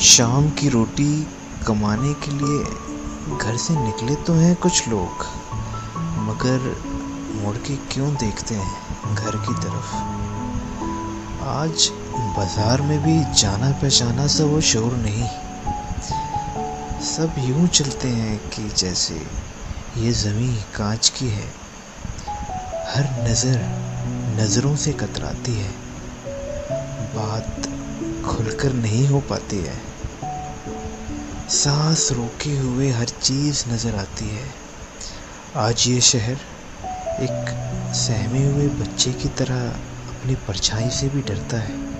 शाम की रोटी कमाने के लिए घर से निकले तो हैं कुछ लोग, मगर मुड़ के क्यों देखते हैं घर की तरफ़? आज बाज़ार में भी जाना पहचाना सा वो शोर नहीं। सब यूँ चलते हैं कि जैसे ये ज़मीं कांच की है। हर नज़र नज़रों से कतराती है। बात खुलकर नहीं हो पाती है। सांस रोके हुए हर चीज़ नज़र आती है। आज ये शहर एक सहमे हुए बच्चे की तरह अपनी परछाई से भी डरता है।